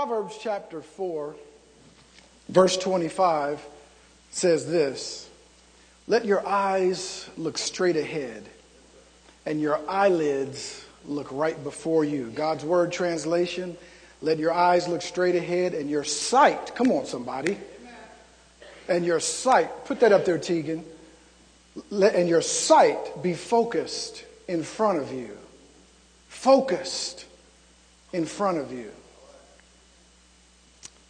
Proverbs chapter 4, verse 25 says this Let your eyes look straight ahead, and your eyelids look right before you. God's word translation let your eyes look straight ahead, and your sight, come on, somebody, and your sight, put that up there, Tegan, let, and your sight be focused in front of you. Focused in front of you.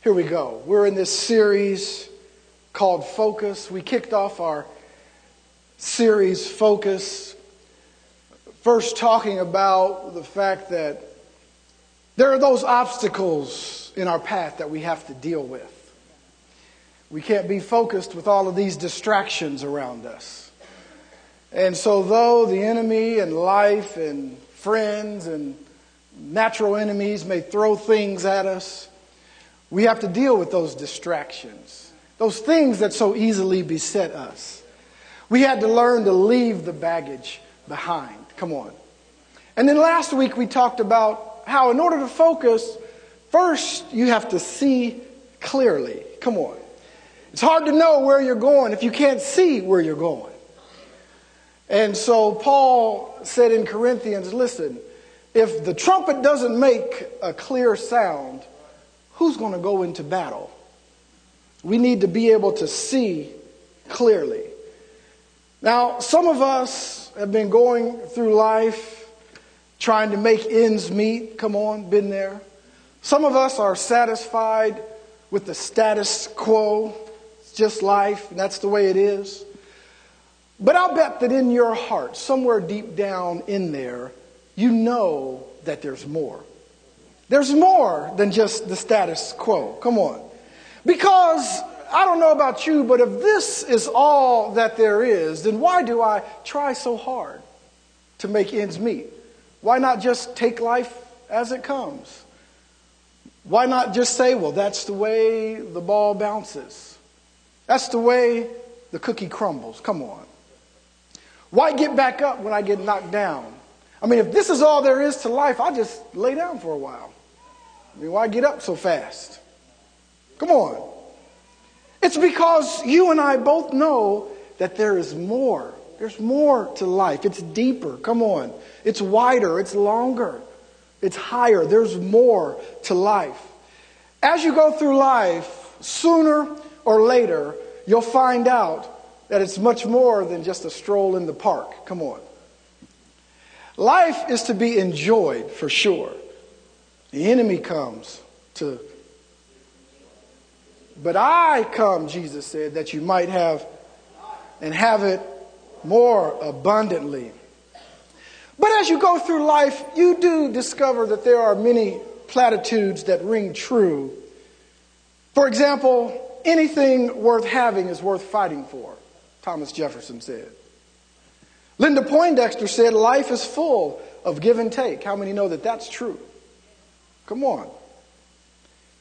Here we go. We're in this series called Focus. We kicked off our series, Focus, first talking about the fact that there are those obstacles in our path that we have to deal with. We can't be focused with all of these distractions around us. And so, though the enemy and life and friends and natural enemies may throw things at us, we have to deal with those distractions, those things that so easily beset us. We had to learn to leave the baggage behind. Come on. And then last week we talked about how, in order to focus, first you have to see clearly. Come on. It's hard to know where you're going if you can't see where you're going. And so Paul said in Corinthians listen, if the trumpet doesn't make a clear sound, who's going to go into battle? We need to be able to see clearly. Now, some of us have been going through life trying to make ends meet. Come on, been there. Some of us are satisfied with the status quo. It's just life, and that's the way it is. But I'll bet that in your heart, somewhere deep down in there, you know that there's more. There's more than just the status quo. Come on. Because I don't know about you, but if this is all that there is, then why do I try so hard to make ends meet? Why not just take life as it comes? Why not just say, well, that's the way the ball bounces? That's the way the cookie crumbles. Come on. Why get back up when I get knocked down? I mean, if this is all there is to life, I'll just lay down for a while. I mean, why get up so fast? Come on. It's because you and I both know that there is more. There's more to life. It's deeper. Come on. It's wider. It's longer. It's higher. There's more to life. As you go through life, sooner or later, you'll find out that it's much more than just a stroll in the park. Come on. Life is to be enjoyed for sure. The enemy comes to. But I come, Jesus said, that you might have and have it more abundantly. But as you go through life, you do discover that there are many platitudes that ring true. For example, anything worth having is worth fighting for, Thomas Jefferson said. Linda Poindexter said, Life is full of give and take. How many know that that's true? Come on.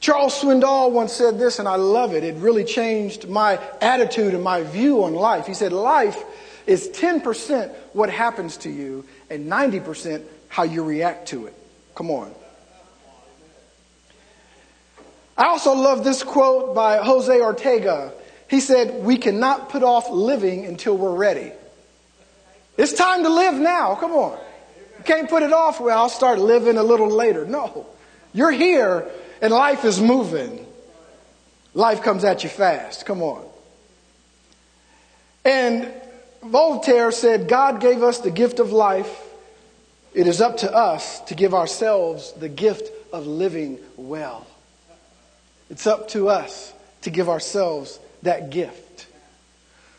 Charles Swindoll once said this, and I love it. It really changed my attitude and my view on life. He said, Life is 10% what happens to you and 90% how you react to it. Come on. I also love this quote by Jose Ortega. He said, We cannot put off living until we're ready. It's time to live now. Come on. You can't put it off. Well, I'll start living a little later. No. You're here and life is moving. Life comes at you fast. Come on. And Voltaire said, God gave us the gift of life. It is up to us to give ourselves the gift of living well. It's up to us to give ourselves that gift.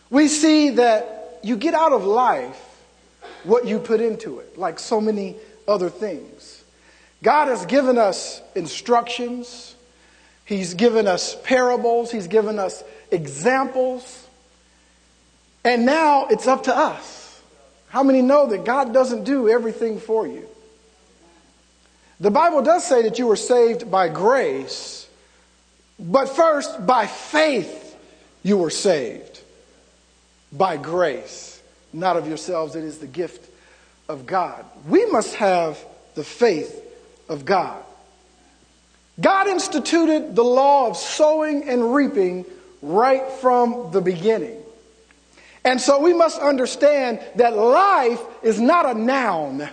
We see that you get out of life what you put into it, like so many other things. God has given us instructions, He's given us parables, He's given us examples, and now it's up to us. How many know that God doesn't do everything for you? The Bible does say that you were saved by grace, but first, by faith, you were saved. By grace, not of yourselves, it is the gift of God. We must have the faith of God. God instituted the law of sowing and reaping right from the beginning. And so we must understand that life is not a noun,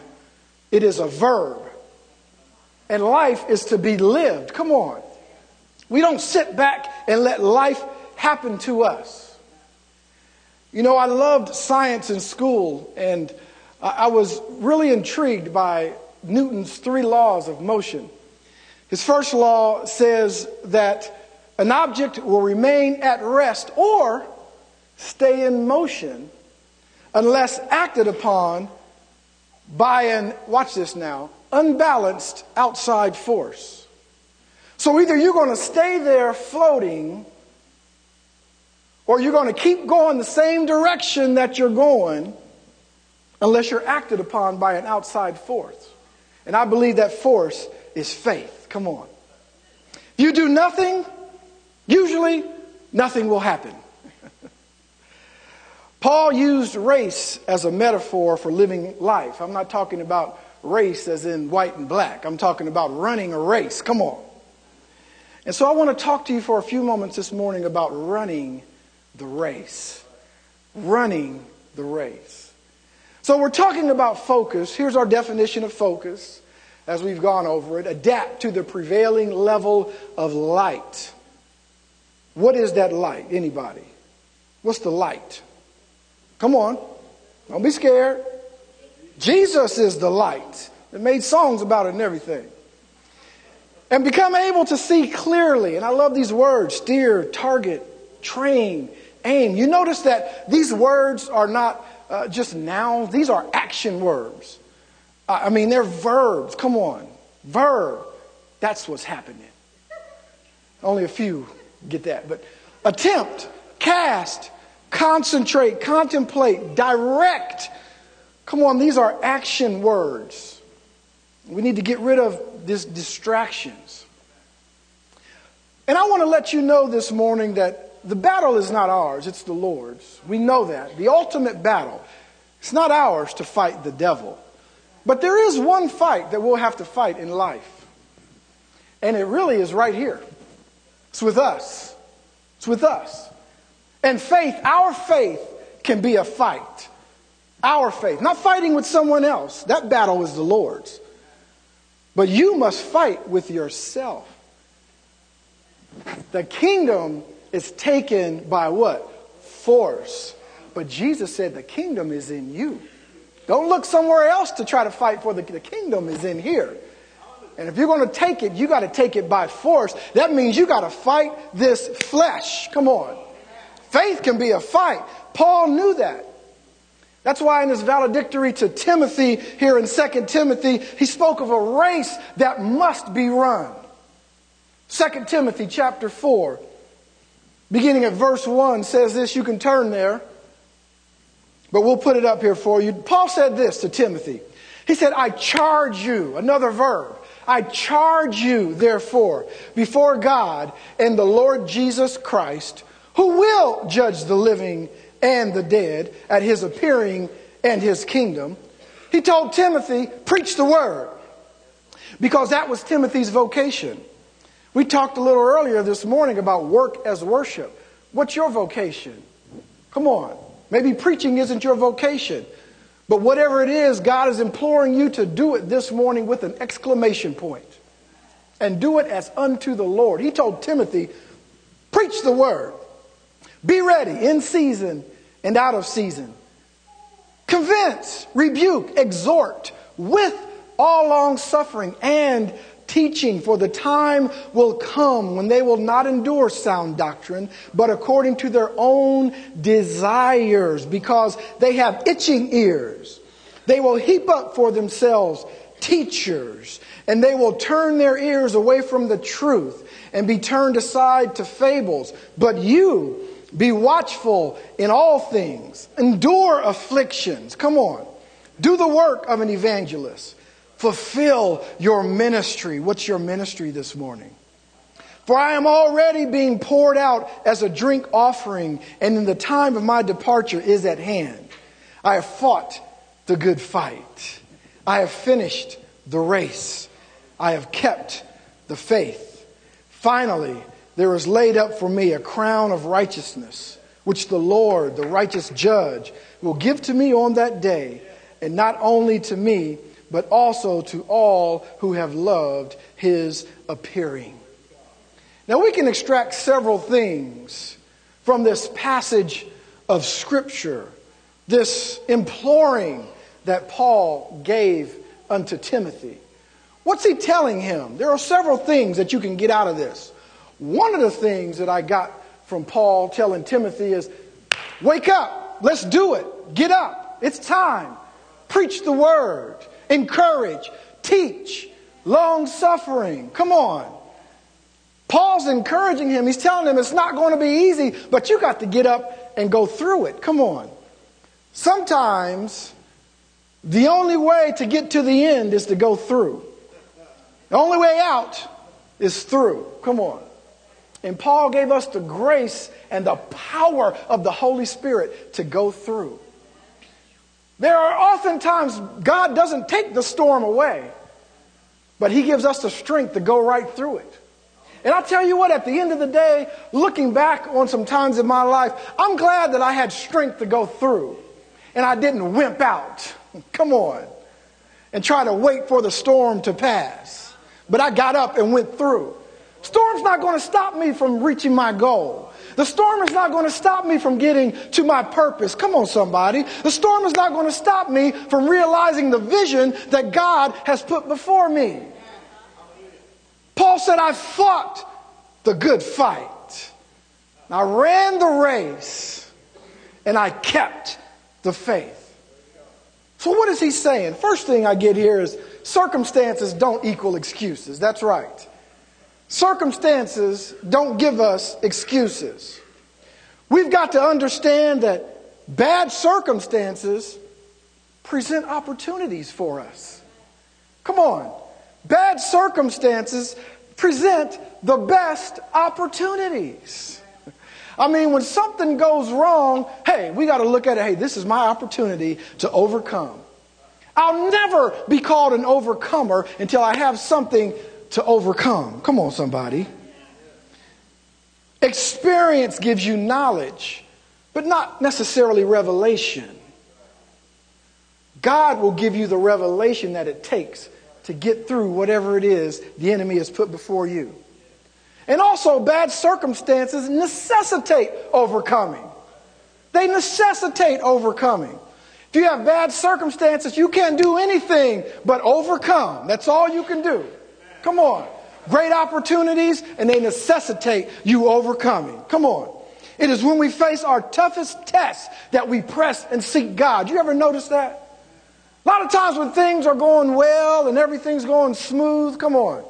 it is a verb. And life is to be lived. Come on. We don't sit back and let life happen to us. You know, I loved science in school, and I was really intrigued by Newton's three laws of motion. His first law says that an object will remain at rest or stay in motion unless acted upon by an, watch this now, unbalanced outside force. So either you're going to stay there floating or you're going to keep going the same direction that you're going unless you're acted upon by an outside force. And I believe that force is faith. Come on. If You do nothing, usually nothing will happen. Paul used race as a metaphor for living life. I'm not talking about race as in white and black. I'm talking about running a race. Come on. And so I want to talk to you for a few moments this morning about running the race. Running the race. So we're talking about focus. Here's our definition of focus as we've gone over it. Adapt to the prevailing level of light. What is that light? Anybody? What's the light? Come on. Don't be scared. Jesus is the light. They made songs about it and everything. And become able to see clearly. And I love these words steer, target, train, aim. You notice that these words are not uh, just nouns, these are action words. I mean, they're verbs. Come on. Verb. That's what's happening. Only a few get that. But attempt, cast, concentrate, contemplate, direct. Come on, these are action words. We need to get rid of these distractions. And I want to let you know this morning that the battle is not ours, it's the Lord's. We know that. The ultimate battle. It's not ours to fight the devil. But there is one fight that we'll have to fight in life. And it really is right here. It's with us. It's with us. And faith, our faith, can be a fight. Our faith. Not fighting with someone else. That battle is the Lord's. But you must fight with yourself. The kingdom is taken by what? Force. But Jesus said the kingdom is in you. Don't look somewhere else to try to fight for the, the kingdom is in here. And if you're going to take it, you got to take it by force. That means you got to fight this flesh. Come on. Faith can be a fight. Paul knew that. That's why in his valedictory to Timothy here in 2 Timothy, he spoke of a race that must be run. 2 Timothy chapter 4, beginning at verse 1 says this, you can turn there, but we'll put it up here for you. Paul said this to Timothy. He said, I charge you, another verb. I charge you, therefore, before God and the Lord Jesus Christ, who will judge the living and the dead at his appearing and his kingdom. He told Timothy, preach the word, because that was Timothy's vocation. We talked a little earlier this morning about work as worship. What's your vocation? Come on. Maybe preaching isn't your vocation. But whatever it is, God is imploring you to do it this morning with an exclamation. And do it as unto the Lord. He told Timothy, preach the word. Be ready in season and out of season. Convince, rebuke, exhort with all long suffering and teaching, for the time will come when they will not endure sound doctrine, but according to their own desires, because they have itching ears. They will heap up for themselves teachers, and they will turn their ears away from the truth and be turned aside to fables. But you, be watchful in all things, endure afflictions. Come on. Do the work of an evangelist fulfill your ministry. What's your ministry this morning? For I am already being poured out as a drink offering, and in the time of my departure is at hand. I have fought the good fight. I have finished the race. I have kept the faith. Finally, there is laid up for me a crown of righteousness, which the Lord, the righteous judge, will give to me on that day, and not only to me, but also to all who have loved his appearing. Now, we can extract several things from this passage of Scripture, this imploring that Paul gave unto Timothy. What's he telling him? There are several things that you can get out of this. One of the things that I got from Paul telling Timothy is wake up, let's do it, get up, it's time, preach the word, encourage, teach, long suffering. Come on. Paul's encouraging him. He's telling him it's not going to be easy, but you got to get up and go through it. Come on. Sometimes the only way to get to the end is to go through. The only way out is through. Come on. And Paul gave us the grace and the power of the Holy Spirit to go through. There are oftentimes God doesn't take the storm away, but He gives us the strength to go right through it. And I tell you what, at the end of the day, looking back on some times in my life, I'm glad that I had strength to go through and I didn't wimp out. Come on. And try to wait for the storm to pass. But I got up and went through. Storm's not going to stop me from reaching my goal. The storm is not going to stop me from getting to my purpose. Come on, somebody. The storm is not going to stop me from realizing the vision that God has put before me. Paul said, I fought the good fight. I ran the race and I kept the faith. So, what is he saying? First thing I get here is circumstances don't equal excuses. That's right. Circumstances don't give us excuses. We've got to understand that bad circumstances present opportunities for us. Come on. Bad circumstances present the best opportunities. I mean, when something goes wrong, hey, we got to look at it. Hey, this is my opportunity to overcome. I'll never be called an overcomer until I have something to overcome. Come on, somebody. Experience gives you knowledge, but not necessarily revelation. God will give you the revelation that it takes to get through whatever it is the enemy has put before you. And also, bad circumstances necessitate overcoming. They necessitate overcoming. If you have bad circumstances, you can't do anything but overcome. That's all you can do. Come on. Great opportunities, and they necessitate you overcoming. Come on. It is when we face our toughest tests that we press and seek God. You ever notice that? A lot of times when things are going well and everything's going smooth, come on.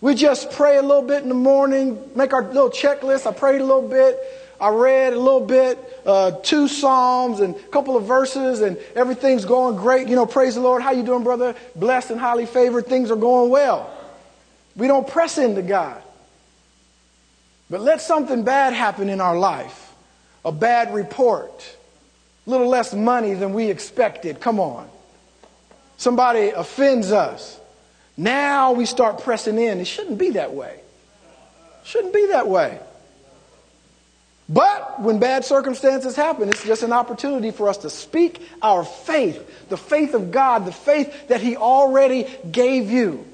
We just pray a little bit in the morning, make our little checklist. I prayed a little bit. I read a little bit, uh, two psalms and a couple of verses, and everything's going great. You know, praise the Lord. How you doing, brother? Blessed and highly favored. Things are going well. We don't press into God. But let something bad happen in our life. A bad report. A little less money than we expected. Come on somebody offends us, now we start pressing in. It shouldn't be that way. Shouldn't be that way. But when bad circumstances happen, it's just an opportunity for us to speak our faith, the faith of God, the faith that He already gave you.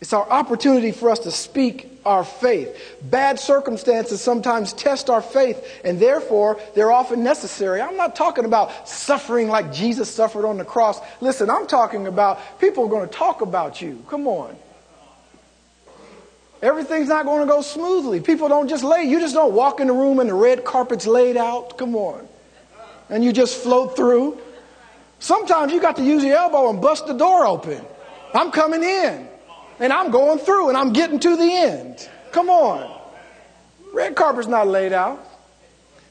It's our opportunity for us to speak our faith. Bad circumstances sometimes test our faith, and therefore they're often necessary. I'm not talking about suffering like Jesus suffered on the cross. Listen, I'm talking about people are going to talk about you. Come on. Everything's not going to go smoothly. People don't just lay, you just don't walk in the room and the red carpet's laid out. Come on. And you just float through. Sometimes you got to use your elbow and bust the door open. I'm coming in and I'm going through and I'm getting to the end. Come on. Red carpet's not laid out.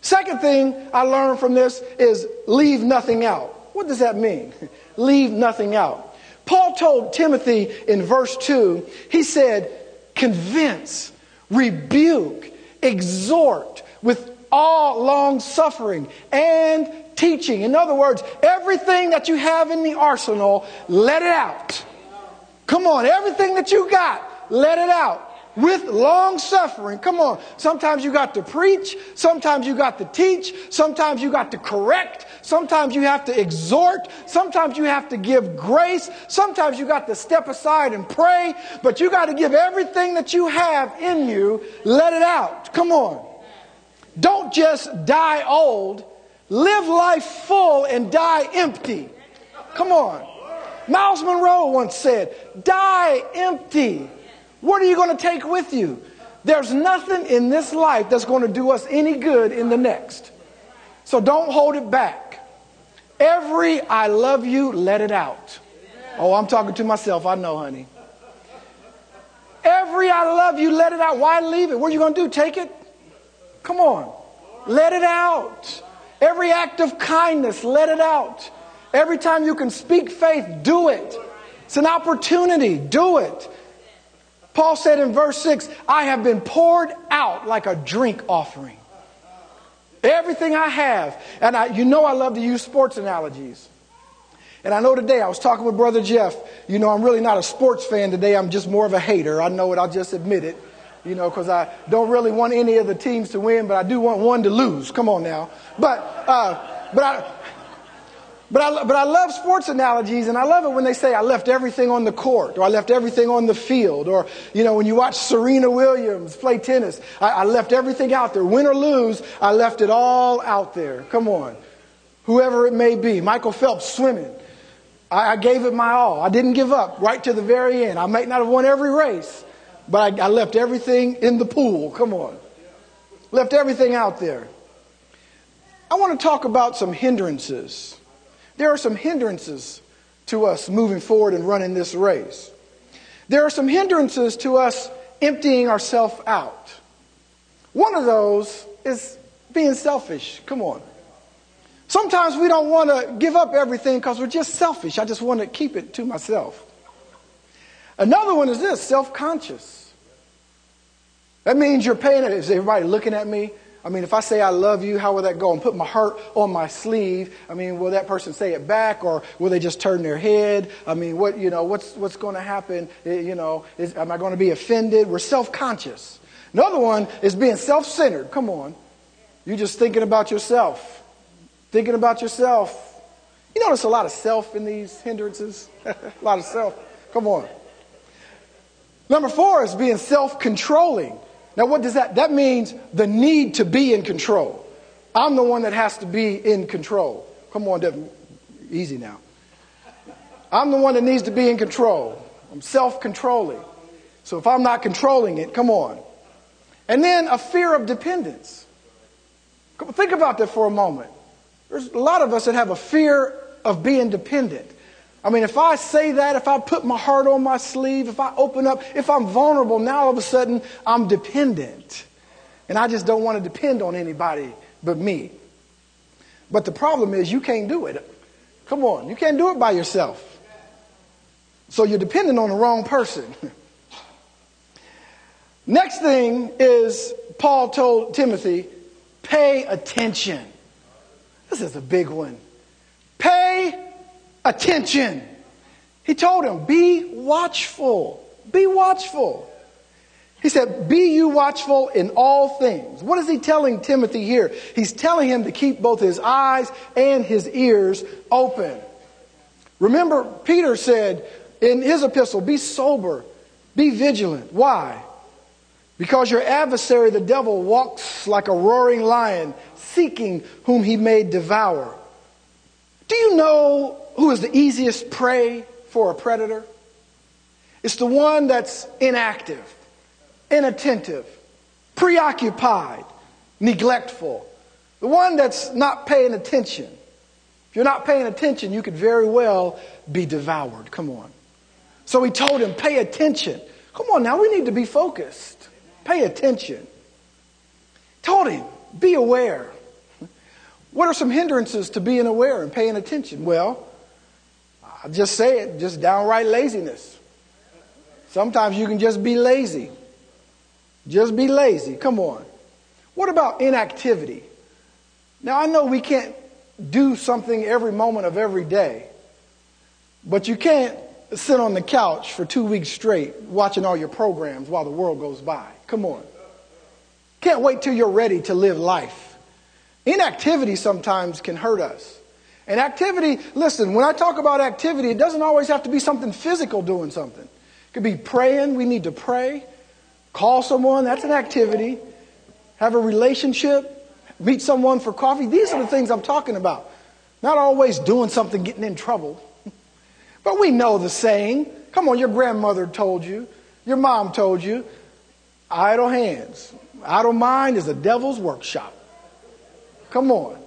Second thing I learned from this is leave nothing out. What does that mean? leave nothing out. Paul told Timothy in verse 2, he said, convince, rebuke, exhort with all long suffering and teaching. In other words, everything that you have in the arsenal, let it out. Come on, everything that you got, let it out. with long suffering. Come on. Sometimes you got to preach. Sometimes you got to teach. Sometimes you got to correct. Sometimes you have to exhort. Sometimes you have to give grace. Sometimes you got to step aside and pray. But you got to give everything that you have in you, let it out. Come on. Don't just die old. Live life full and die empty. Come on. Myles Munroe once said, die empty. What are you going to take with you? There's nothing in this life that's going to do us any good in the next. So don't hold it back. Every I love you, let it out. Oh, I'm talking to myself. I know, honey. Every I love you, let it out. Why leave it? What are you going to do? Take it? Come on. Let it out. Every act of kindness, let it out. Every time you can speak faith, do it. It's an opportunity. Do it. Paul said in verse 6, I have been poured out like a drink offering. Everything I have. And I, you know I love to use sports analogies. And I know today, I was talking with Brother Jeff. You know, I'm really not a sports fan today. I'm just more of a hater. I know it. I'll just admit it. You know, because I don't really want any of the teams to win, but I do want one to lose. Come on now. But, uh, but I, but I, but I love sports analogies, and I love it when they say, I left everything on the court, or I left everything on the field, or, you know, when you watch Serena Williams play tennis, I, I left everything out there. Win or lose, I left it all out there. Come on. Whoever it may be. Michael Phelps swimming. I, I gave it my all. I didn't give up right to the very end. I might not have won every race, but I, I left everything in the pool. Come on. Left everything out there. I want to talk about some hindrances there are some hindrances to us moving forward and running this race. There are some hindrances to us emptying ourselves out. One of those is being selfish. Come on. Sometimes we don't want to give up everything because we're just selfish. I just want to keep it to myself. Another one is this self conscious. That means you're paying it. Is everybody looking at me? I mean, if I say I love you, how will that go? And put my heart on my sleeve. I mean, will that person say it back, or will they just turn their head? I mean, what you know, what's what's going to happen? You know, is, am I going to be offended? We're self-conscious. Another one is being self-centered. Come on, you're just thinking about yourself, thinking about yourself. You notice a lot of self in these hindrances. a lot of self. Come on. Number four is being self-controlling. Now, what does that? That means the need to be in control. I'm the one that has to be in control. Come on, Devin. Easy now. I'm the one that needs to be in control. I'm self controlling. So if I'm not controlling it, come on. And then a fear of dependence. Think about that for a moment. There's a lot of us that have a fear of being dependent. I mean, if I say that, if I put my heart on my sleeve, if I open up, if I'm vulnerable, now all of a sudden I'm dependent. And I just don't want to depend on anybody but me. But the problem is you can't do it. Come on, you can't do it by yourself. So you're dependent on the wrong person. Next thing is Paul told Timothy, pay attention. This is a big one. Attention. He told him, Be watchful. Be watchful. He said, Be you watchful in all things. What is he telling Timothy here? He's telling him to keep both his eyes and his ears open. Remember, Peter said in his epistle, Be sober, be vigilant. Why? Because your adversary, the devil, walks like a roaring lion, seeking whom he may devour. Do you know who is the easiest prey for a predator? It's the one that's inactive, inattentive, preoccupied, neglectful. The one that's not paying attention. If you're not paying attention, you could very well be devoured. Come on. So he told him, pay attention. Come on now, we need to be focused. Pay attention. Told him, be aware. What are some hindrances to being aware and paying attention? Well, I'll just say it, just downright laziness. Sometimes you can just be lazy. Just be lazy. Come on. What about inactivity? Now, I know we can't do something every moment of every day, but you can't sit on the couch for two weeks straight watching all your programs while the world goes by. Come on. Can't wait till you're ready to live life. Inactivity sometimes can hurt us. And activity, listen, when I talk about activity, it doesn't always have to be something physical doing something. It could be praying, we need to pray. Call someone, that's an activity. Have a relationship, meet someone for coffee. These are the things I'm talking about. Not always doing something, getting in trouble. But we know the saying. Come on, your grandmother told you, your mom told you, idle hands, idle mind is a devil's workshop. Come on.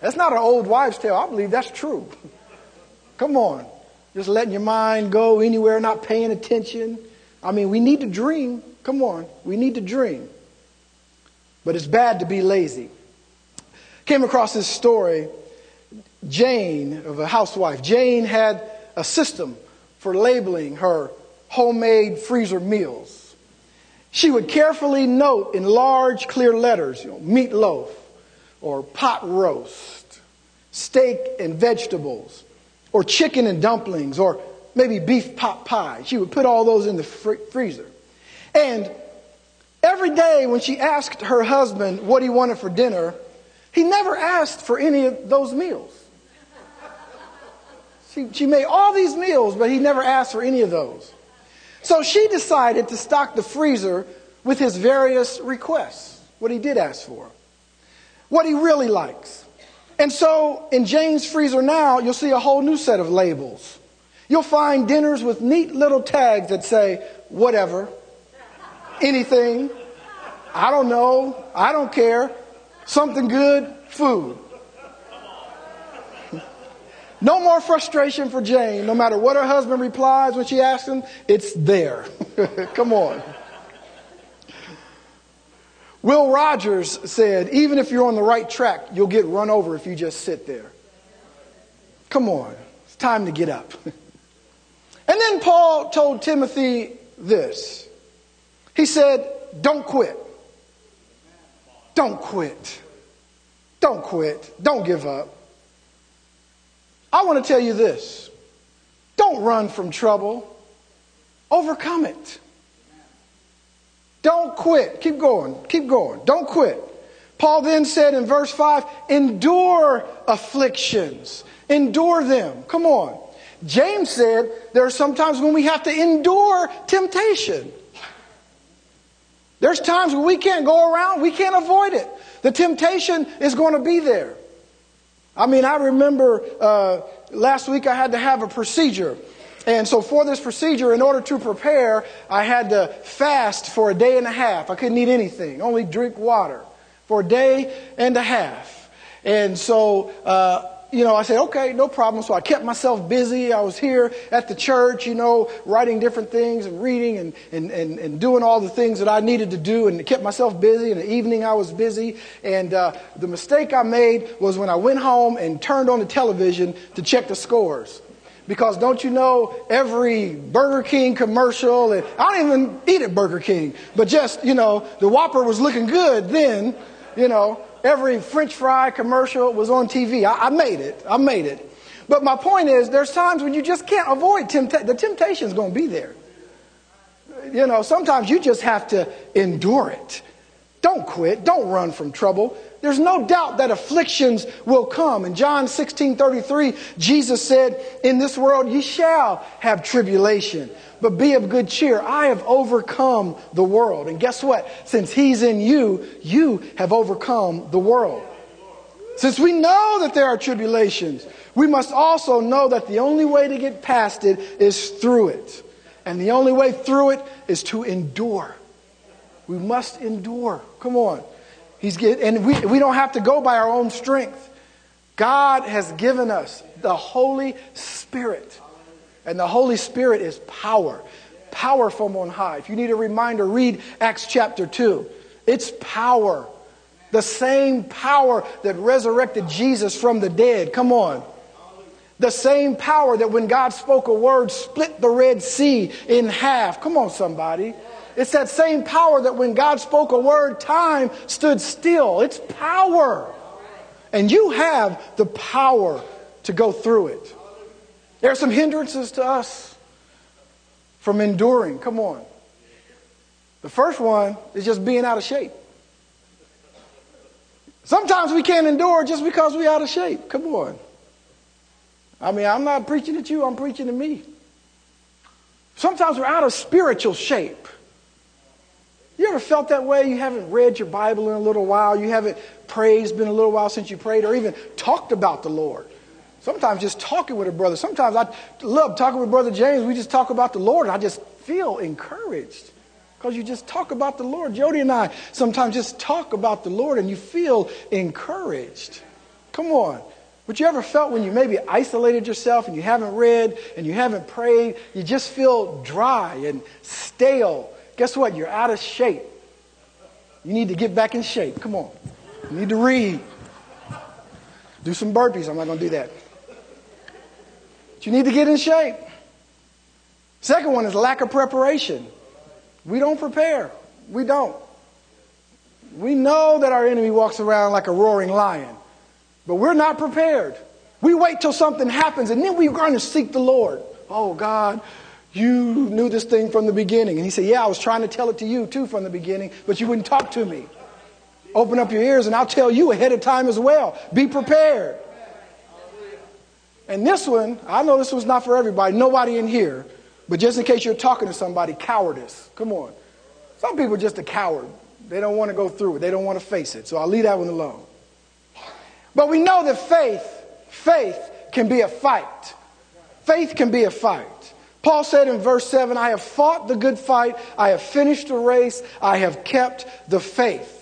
That's not an old wives' tale. I believe that's true. Come on. Just letting your mind go anywhere, not paying attention. I mean, we need to dream. Come on. We need to dream. But it's bad to be lazy. Came across this story. Jane, of a housewife, Jane had a system for labeling her homemade freezer meals. She would carefully note in large, clear letters, you know, meatloaf or pot roast, steak and vegetables, or chicken and dumplings, or maybe beef pot pie. She would put all those in the fr- freezer. And every day when she asked her husband what he wanted for dinner, he never asked for any of those meals. She, she made all these meals, but he never asked for any of those. So she decided to stock the freezer with his various requests, what he did ask for, what he really likes. And so in Jane's freezer now, you'll see a whole new set of labels. You'll find dinners with neat little tags that say, whatever, anything, I don't know, I don't care, something good, food. No more frustration for Jane. No matter what her husband replies when she asks him, it's there. Come on. Will Rogers said, even if you're on the right track, you'll get run over if you just sit there. Come on. It's time to get up. and then Paul told Timothy this. He said, don't quit. Don't quit. Don't quit. Don't give up. I want to tell you this don't run from trouble, overcome it. Don't quit. Keep going. Keep going. Don't quit. Paul then said in verse 5 endure afflictions, endure them. Come on. James said there are sometimes when we have to endure temptation. There's times when we can't go around, we can't avoid it. The temptation is going to be there. I mean, I remember uh, last week I had to have a procedure. And so for this procedure, in order to prepare, I had to fast for a day and a half. I couldn't eat anything, only drink water for a day and a half. And so, uh, you know, I said, okay, no problem. So I kept myself busy. I was here at the church, you know, writing different things and reading and, and, and, and doing all the things that I needed to do and kept myself busy. In the evening, I was busy. And uh, the mistake I made was when I went home and turned on the television to check the scores. Because don't you know every Burger King commercial, and I don't even eat at Burger King, but just, you know, the Whopper was looking good then, you know, every French fry commercial was on TV. I, I made it. I made it. But my point is, there's times when you just can't avoid temptation. The temptation is going to be there. You know, sometimes you just have to endure it. Don't quit. Don't run from trouble. There's no doubt that afflictions will come. In John 16 33, Jesus said, In this world ye shall have tribulation, but be of good cheer. I have overcome the world. And guess what? Since he's in you, you have overcome the world. Since we know that there are tribulations, we must also know that the only way to get past it is through it. And the only way through it is to endure. We must endure. Come on. He's get, and we, we don't have to go by our own strength. God has given us the Holy Spirit. And the Holy Spirit is power. Power from on high. If you need a reminder, read Acts chapter 2. It's power. The same power that resurrected Jesus from the dead. Come on. The same power that when God spoke a word, split the Red Sea in half. Come on, somebody. It's that same power that when God spoke a word, time stood still. It's power. And you have the power to go through it. There are some hindrances to us. from enduring. Come on. The first one is just being out of shape. Sometimes we can't endure just because we're out of shape. Come on. I mean, I'm not preaching at you, I'm preaching to me. Sometimes we're out of spiritual shape. You ever felt that way? You haven't read your Bible in a little while, you haven't prayed, been a little while since you prayed, or even talked about the Lord. Sometimes just talking with a brother. Sometimes I love talking with Brother James. We just talk about the Lord, and I just feel encouraged because you just talk about the Lord. Jody and I sometimes just talk about the Lord, and you feel encouraged. Come on. But you ever felt when you maybe isolated yourself and you haven't read and you haven't prayed, you just feel dry and stale? Guess what? You're out of shape. You need to get back in shape. Come on. You need to read. Do some burpees. I'm not going to do that. But you need to get in shape. Second one is lack of preparation. We don't prepare. We don't. We know that our enemy walks around like a roaring lion. But we're not prepared. We wait till something happens and then we're going to seek the Lord. Oh, God, you knew this thing from the beginning. And he said, Yeah, I was trying to tell it to you too from the beginning, but you wouldn't talk to me. Open up your ears and I'll tell you ahead of time as well. Be prepared. And this one, I know this was not for everybody, nobody in here, but just in case you're talking to somebody, cowardice. Come on. Some people are just a coward. They don't want to go through it, they don't want to face it. So I'll leave that one alone. But we know that faith, faith can be a fight. Faith can be a fight. Paul said in verse 7 I have fought the good fight, I have finished the race, I have kept the faith.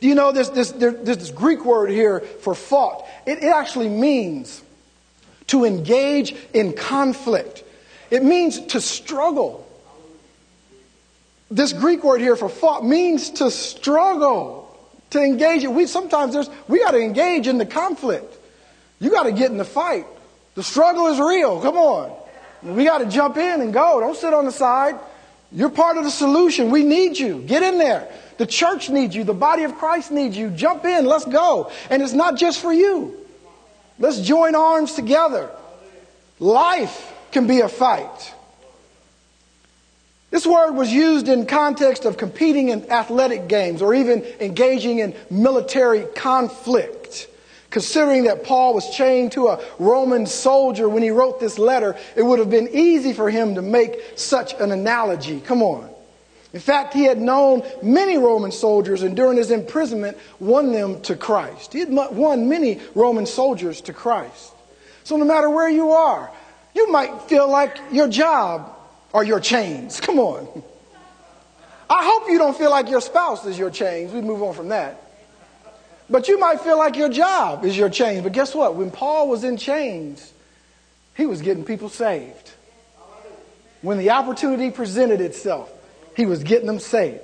Do you know this, this, this Greek word here for fought? It, it actually means to engage in conflict, it means to struggle. This Greek word here for fought means to struggle to engage. We sometimes there's we got to engage in the conflict. You got to get in the fight. The struggle is real. Come on. We got to jump in and go. Don't sit on the side. You're part of the solution. We need you. Get in there. The church needs you. The body of Christ needs you. Jump in. Let's go. And it's not just for you. Let's join arms together. Life can be a fight. This word was used in context of competing in athletic games or even engaging in military conflict. Considering that Paul was chained to a Roman soldier when he wrote this letter, it would have been easy for him to make such an analogy. Come on. In fact, he had known many Roman soldiers and during his imprisonment won them to Christ. He had won many Roman soldiers to Christ. So no matter where you are, you might feel like your job or your chains. Come on. I hope you don't feel like your spouse is your chains. We move on from that. But you might feel like your job is your chains. But guess what? When Paul was in chains, he was getting people saved. When the opportunity presented itself, he was getting them saved.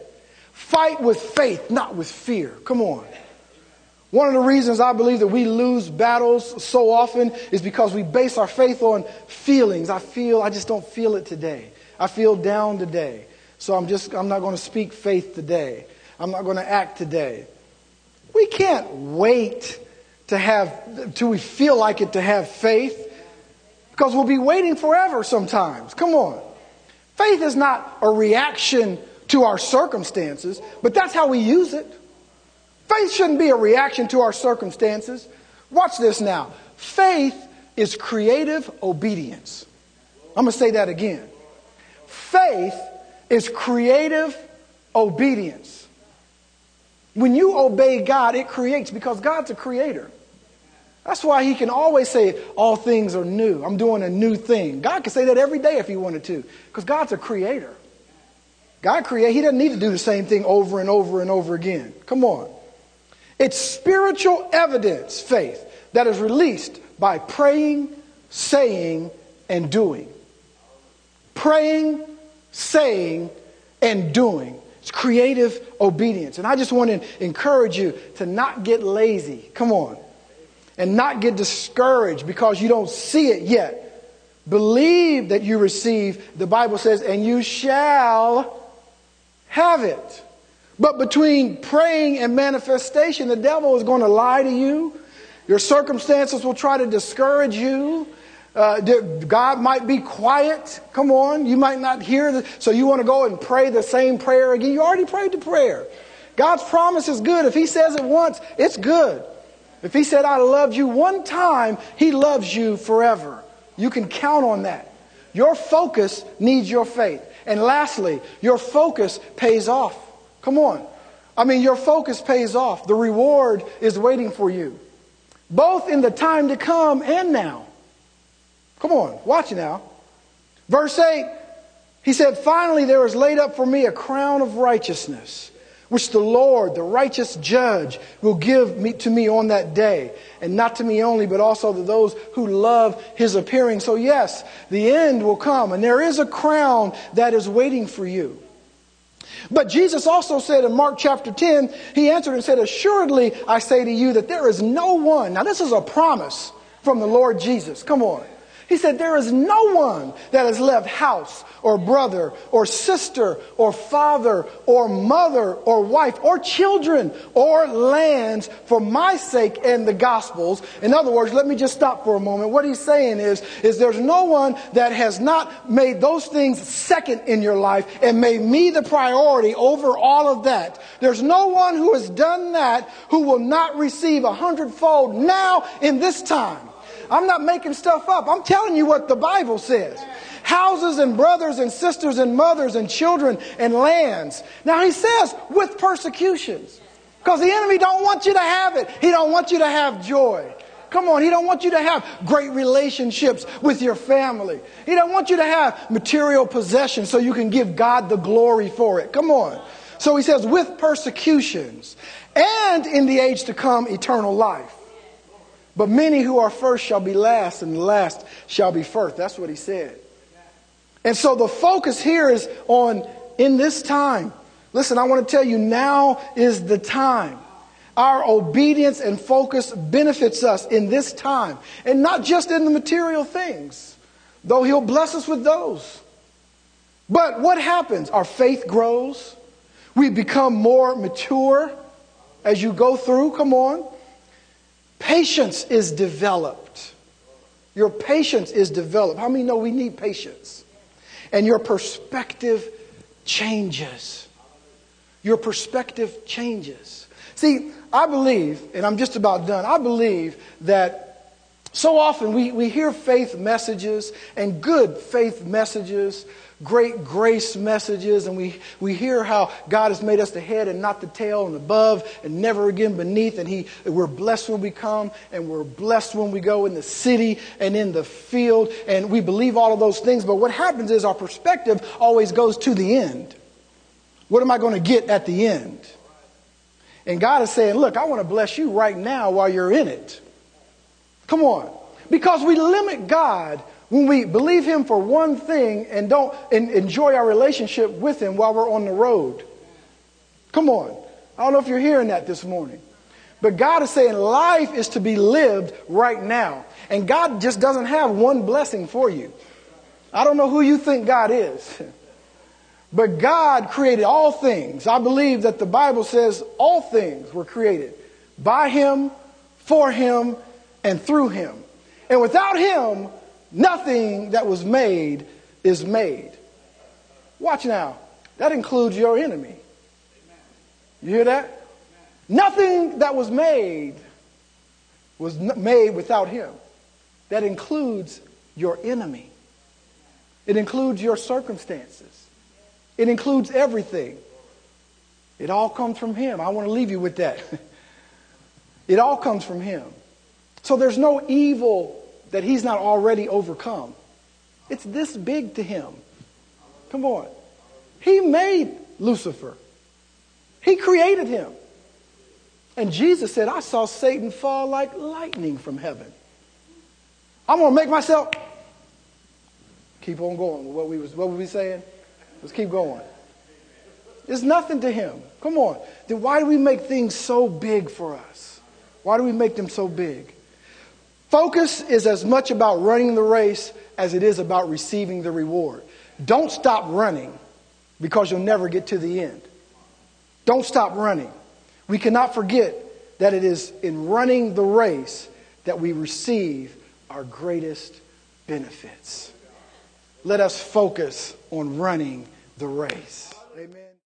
Fight with faith, not with fear. Come on. One of the reasons I believe that we lose battles so often is because we base our faith on feelings. I feel, I just don't feel it today. I feel down today. So I'm just, I'm not going to speak faith today. I'm not going to act today. We can't wait to have, till we feel like it to have faith because we'll be waiting forever sometimes. Come on. Faith is not a reaction to our circumstances, but that's how we use it. Faith shouldn't be a reaction to our circumstances. Watch this now. Faith is creative obedience. I'm going to say that again. Faith is creative obedience. When you obey God, it creates because God's a creator. That's why he can always say, All things are new. I'm doing a new thing. God can say that every day if he wanted to because God's a creator. God create, he doesn't need to do the same thing over and over and over again. Come on. It's spiritual evidence, faith, that is released by praying, saying, and doing. Praying, saying, and doing. It's creative obedience. And I just want to encourage you to not get lazy. Come on. And not get discouraged because you don't see it yet. Believe that you receive, the Bible says, and you shall have it. But between praying and manifestation, the devil is going to lie to you. Your circumstances will try to discourage you. Uh, God might be quiet. Come on. You might not hear. The, so you want to go and pray the same prayer again. You already prayed the prayer. God's promise is good. If He says it once, it's good. If He said, I loved you one time, He loves you forever. You can count on that. Your focus needs your faith. And lastly, your focus pays off. Come on. I mean, your focus pays off. The reward is waiting for you, both in the time to come and now. Come on, watch now. Verse 8, he said, Finally, there is laid up for me a crown of righteousness which the Lord, the righteous judge, will give me, to me on that day. And not to me only, but also to those who love his appearing. So, yes, the end will come, and there is a crown that is waiting for you. But Jesus also said in Mark chapter 10, he answered and said, Assuredly, I say to you that there is no one. Now, this is a promise from the Lord Jesus. Come on. He said, There is no one that has left house or brother or sister or father or mother or wife or children or lands for my sake and the gospels. In other words, let me just stop for a moment. What he's saying is, is there's no one that has not made those things second in your life and made me the priority over all of that. There's no one who has done that who will not receive a hundredfold now in this time. I'm not making stuff up. I'm telling you what the Bible says. Houses and brothers and sisters and mothers and children and lands. Now he says with persecutions. Because the enemy don't want you to have it. He don't want you to have joy. Come on, he don't want you to have great relationships with your family. He don't want you to have material possessions so you can give God the glory for it. Come on. So he says with persecutions and in the age to come eternal life. But many who are first shall be last, and last shall be first. That's what he said. And so the focus here is on in this time. Listen, I want to tell you now is the time. Our obedience and focus benefits us in this time, and not just in the material things, though He'll bless us with those. But what happens? Our faith grows. We become more mature as you go through. Come on. Patience is developed. Your patience is developed. How many know we need patience? And your perspective changes. Your perspective changes. See, I believe, and I'm just about done, I believe that so often we, we hear faith messages and good faith messages great grace messages, and we, we hear how God has made us the head and not the tail, and above and never again beneath, and he, we're blessed when we come, and we're blessed when we go in the city and in the field, and we believe all of those things. But what happens is our perspective always goes to the end. What am I going to get at the end? And God is saying, Look, I want to bless you right now while you're in it. Come on. Because we limit God when we believe Him for one thing and don't enjoy our relationship with Him while we're on the road. Come on. I don't know if you're hearing that this morning. But God is saying life is to be lived right now. And God just doesn't have one blessing for you. I don't know who you think God is. But God created all things. I believe that the Bible says all things were created by Him, for Him, and through Him. And without Him, Nothing that was made is made. Watch now. That includes your enemy. You hear that? Nothing that was made was made without him. That includes your enemy. It includes your circumstances. It includes everything. It all comes from him. I want to leave you with that. it all comes from him. So there's no evil that he's not already overcome. It's this big to him. Come on. He made Lucifer, he created him. And Jesus said, I saw Satan fall like lightning from heaven. I'm going to make myself. Keep on going. What, we was, what were we saying? Let's keep going. It's nothing to him. Come on. Then why do we make things so big for us? Why do we make them so big? Focus is as much about running the race as it is about receiving the reward. Don't stop running because you'll never get to the end. Don't stop running. We cannot forget that it is in running the race that we receive our greatest benefits. Let us focus on running the race. Amen.